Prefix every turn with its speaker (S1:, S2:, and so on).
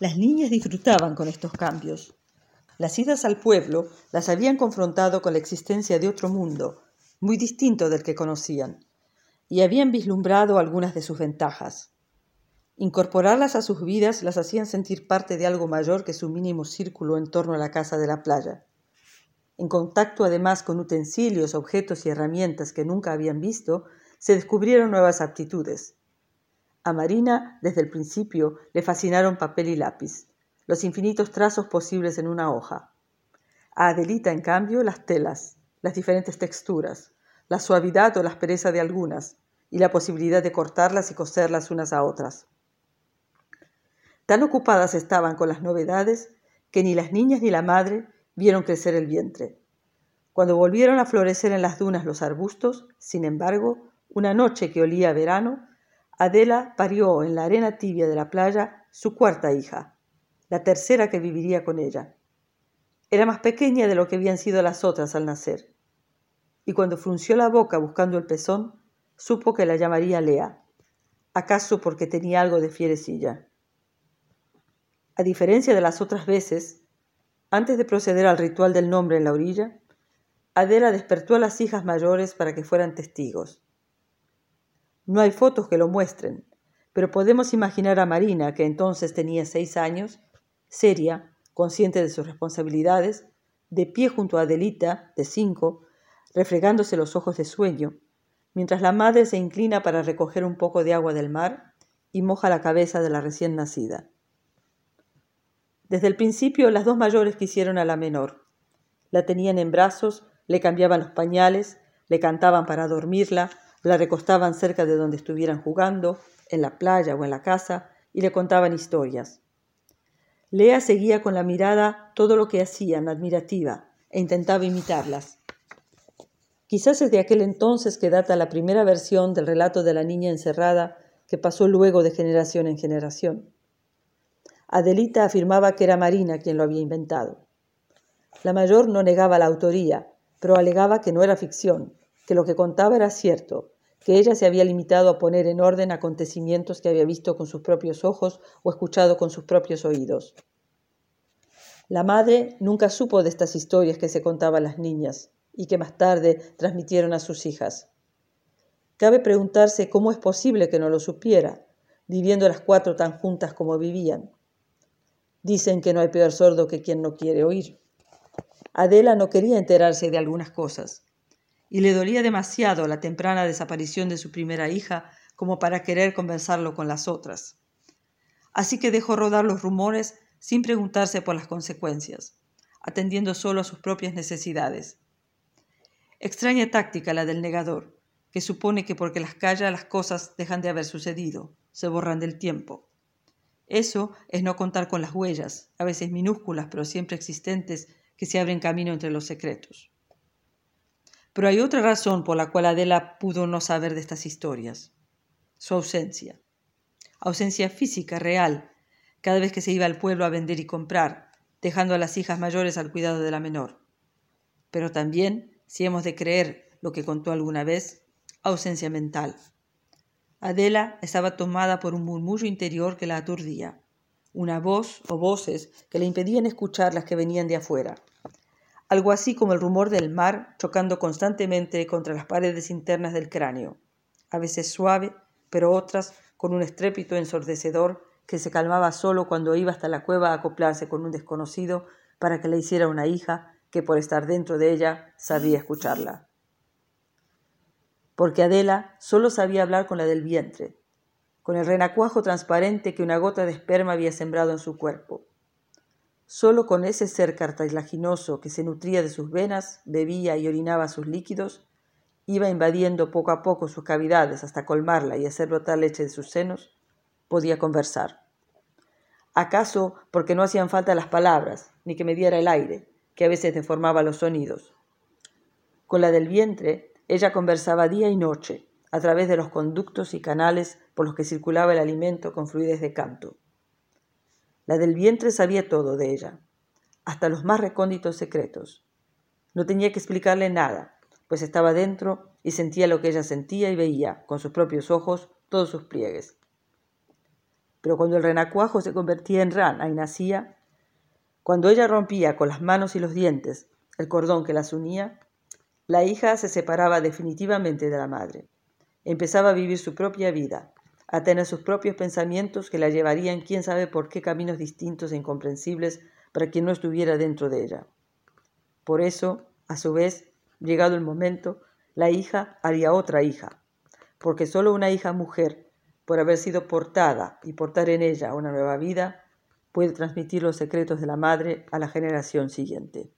S1: Las niñas disfrutaban con estos cambios. Las idas al pueblo las habían confrontado con la existencia de otro mundo, muy distinto del que conocían, y habían vislumbrado algunas de sus ventajas. Incorporarlas a sus vidas las hacían sentir parte de algo mayor que su mínimo círculo en torno a la casa de la playa. En contacto además con utensilios, objetos y herramientas que nunca habían visto, se descubrieron nuevas aptitudes. A Marina, desde el principio, le fascinaron papel y lápiz, los infinitos trazos posibles en una hoja. A Adelita, en cambio, las telas, las diferentes texturas, la suavidad o la aspereza de algunas, y la posibilidad de cortarlas y coserlas unas a otras. Tan ocupadas estaban con las novedades que ni las niñas ni la madre vieron crecer el vientre. Cuando volvieron a florecer en las dunas los arbustos, sin embargo, una noche que olía a verano, Adela parió en la arena tibia de la playa su cuarta hija, la tercera que viviría con ella. Era más pequeña de lo que habían sido las otras al nacer, y cuando frunció la boca buscando el pezón, supo que la llamaría Lea, acaso porque tenía algo de fierecilla. A diferencia de las otras veces, antes de proceder al ritual del nombre en la orilla, Adela despertó a las hijas mayores para que fueran testigos. No hay fotos que lo muestren, pero podemos imaginar a Marina, que entonces tenía seis años, seria, consciente de sus responsabilidades, de pie junto a Adelita, de cinco, refregándose los ojos de sueño, mientras la madre se inclina para recoger un poco de agua del mar y moja la cabeza de la recién nacida. Desde el principio las dos mayores quisieron a la menor. La tenían en brazos, le cambiaban los pañales, le cantaban para dormirla, la recostaban cerca de donde estuvieran jugando, en la playa o en la casa, y le contaban historias. Lea seguía con la mirada todo lo que hacían, admirativa, e intentaba imitarlas. Quizás es de aquel entonces que data la primera versión del relato de la niña encerrada que pasó luego de generación en generación. Adelita afirmaba que era Marina quien lo había inventado. La mayor no negaba la autoría, pero alegaba que no era ficción, que lo que contaba era cierto, que ella se había limitado a poner en orden acontecimientos que había visto con sus propios ojos o escuchado con sus propios oídos. La madre nunca supo de estas historias que se contaban las niñas y que más tarde transmitieron a sus hijas. Cabe preguntarse cómo es posible que no lo supiera, viviendo las cuatro tan juntas como vivían. Dicen que no hay peor sordo que quien no quiere oír. Adela no quería enterarse de algunas cosas y le dolía demasiado la temprana desaparición de su primera hija como para querer conversarlo con las otras. Así que dejó rodar los rumores sin preguntarse por las consecuencias, atendiendo solo a sus propias necesidades. Extraña táctica la del negador, que supone que porque las calla las cosas dejan de haber sucedido, se borran del tiempo. Eso es no contar con las huellas, a veces minúsculas pero siempre existentes, que se abren camino entre los secretos. Pero hay otra razón por la cual Adela pudo no saber de estas historias. Su ausencia. Ausencia física, real, cada vez que se iba al pueblo a vender y comprar, dejando a las hijas mayores al cuidado de la menor. Pero también, si hemos de creer lo que contó alguna vez, ausencia mental. Adela estaba tomada por un murmullo interior que la aturdía, una voz o voces que le impedían escuchar las que venían de afuera algo así como el rumor del mar chocando constantemente contra las paredes internas del cráneo, a veces suave, pero otras con un estrépito ensordecedor que se calmaba solo cuando iba hasta la cueva a acoplarse con un desconocido para que le hiciera una hija que por estar dentro de ella sabía escucharla. Porque Adela solo sabía hablar con la del vientre, con el renacuajo transparente que una gota de esperma había sembrado en su cuerpo. Solo con ese ser cartilaginoso que se nutría de sus venas, bebía y orinaba sus líquidos, iba invadiendo poco a poco sus cavidades hasta colmarla y hacer brotar leche de sus senos, podía conversar. ¿Acaso porque no hacían falta las palabras, ni que me diera el aire, que a veces deformaba los sonidos? Con la del vientre, ella conversaba día y noche, a través de los conductos y canales por los que circulaba el alimento con fluidez de canto. La del vientre sabía todo de ella, hasta los más recónditos secretos. No tenía que explicarle nada, pues estaba dentro y sentía lo que ella sentía y veía, con sus propios ojos, todos sus pliegues. Pero cuando el renacuajo se convertía en rana y nacía, cuando ella rompía con las manos y los dientes el cordón que las unía, la hija se separaba definitivamente de la madre. Empezaba a vivir su propia vida, a tener sus propios pensamientos que la llevarían quién sabe por qué caminos distintos e incomprensibles para quien no estuviera dentro de ella. Por eso, a su vez, llegado el momento, la hija haría otra hija, porque solo una hija mujer, por haber sido portada y portar en ella una nueva vida, puede transmitir los secretos de la madre a la generación siguiente.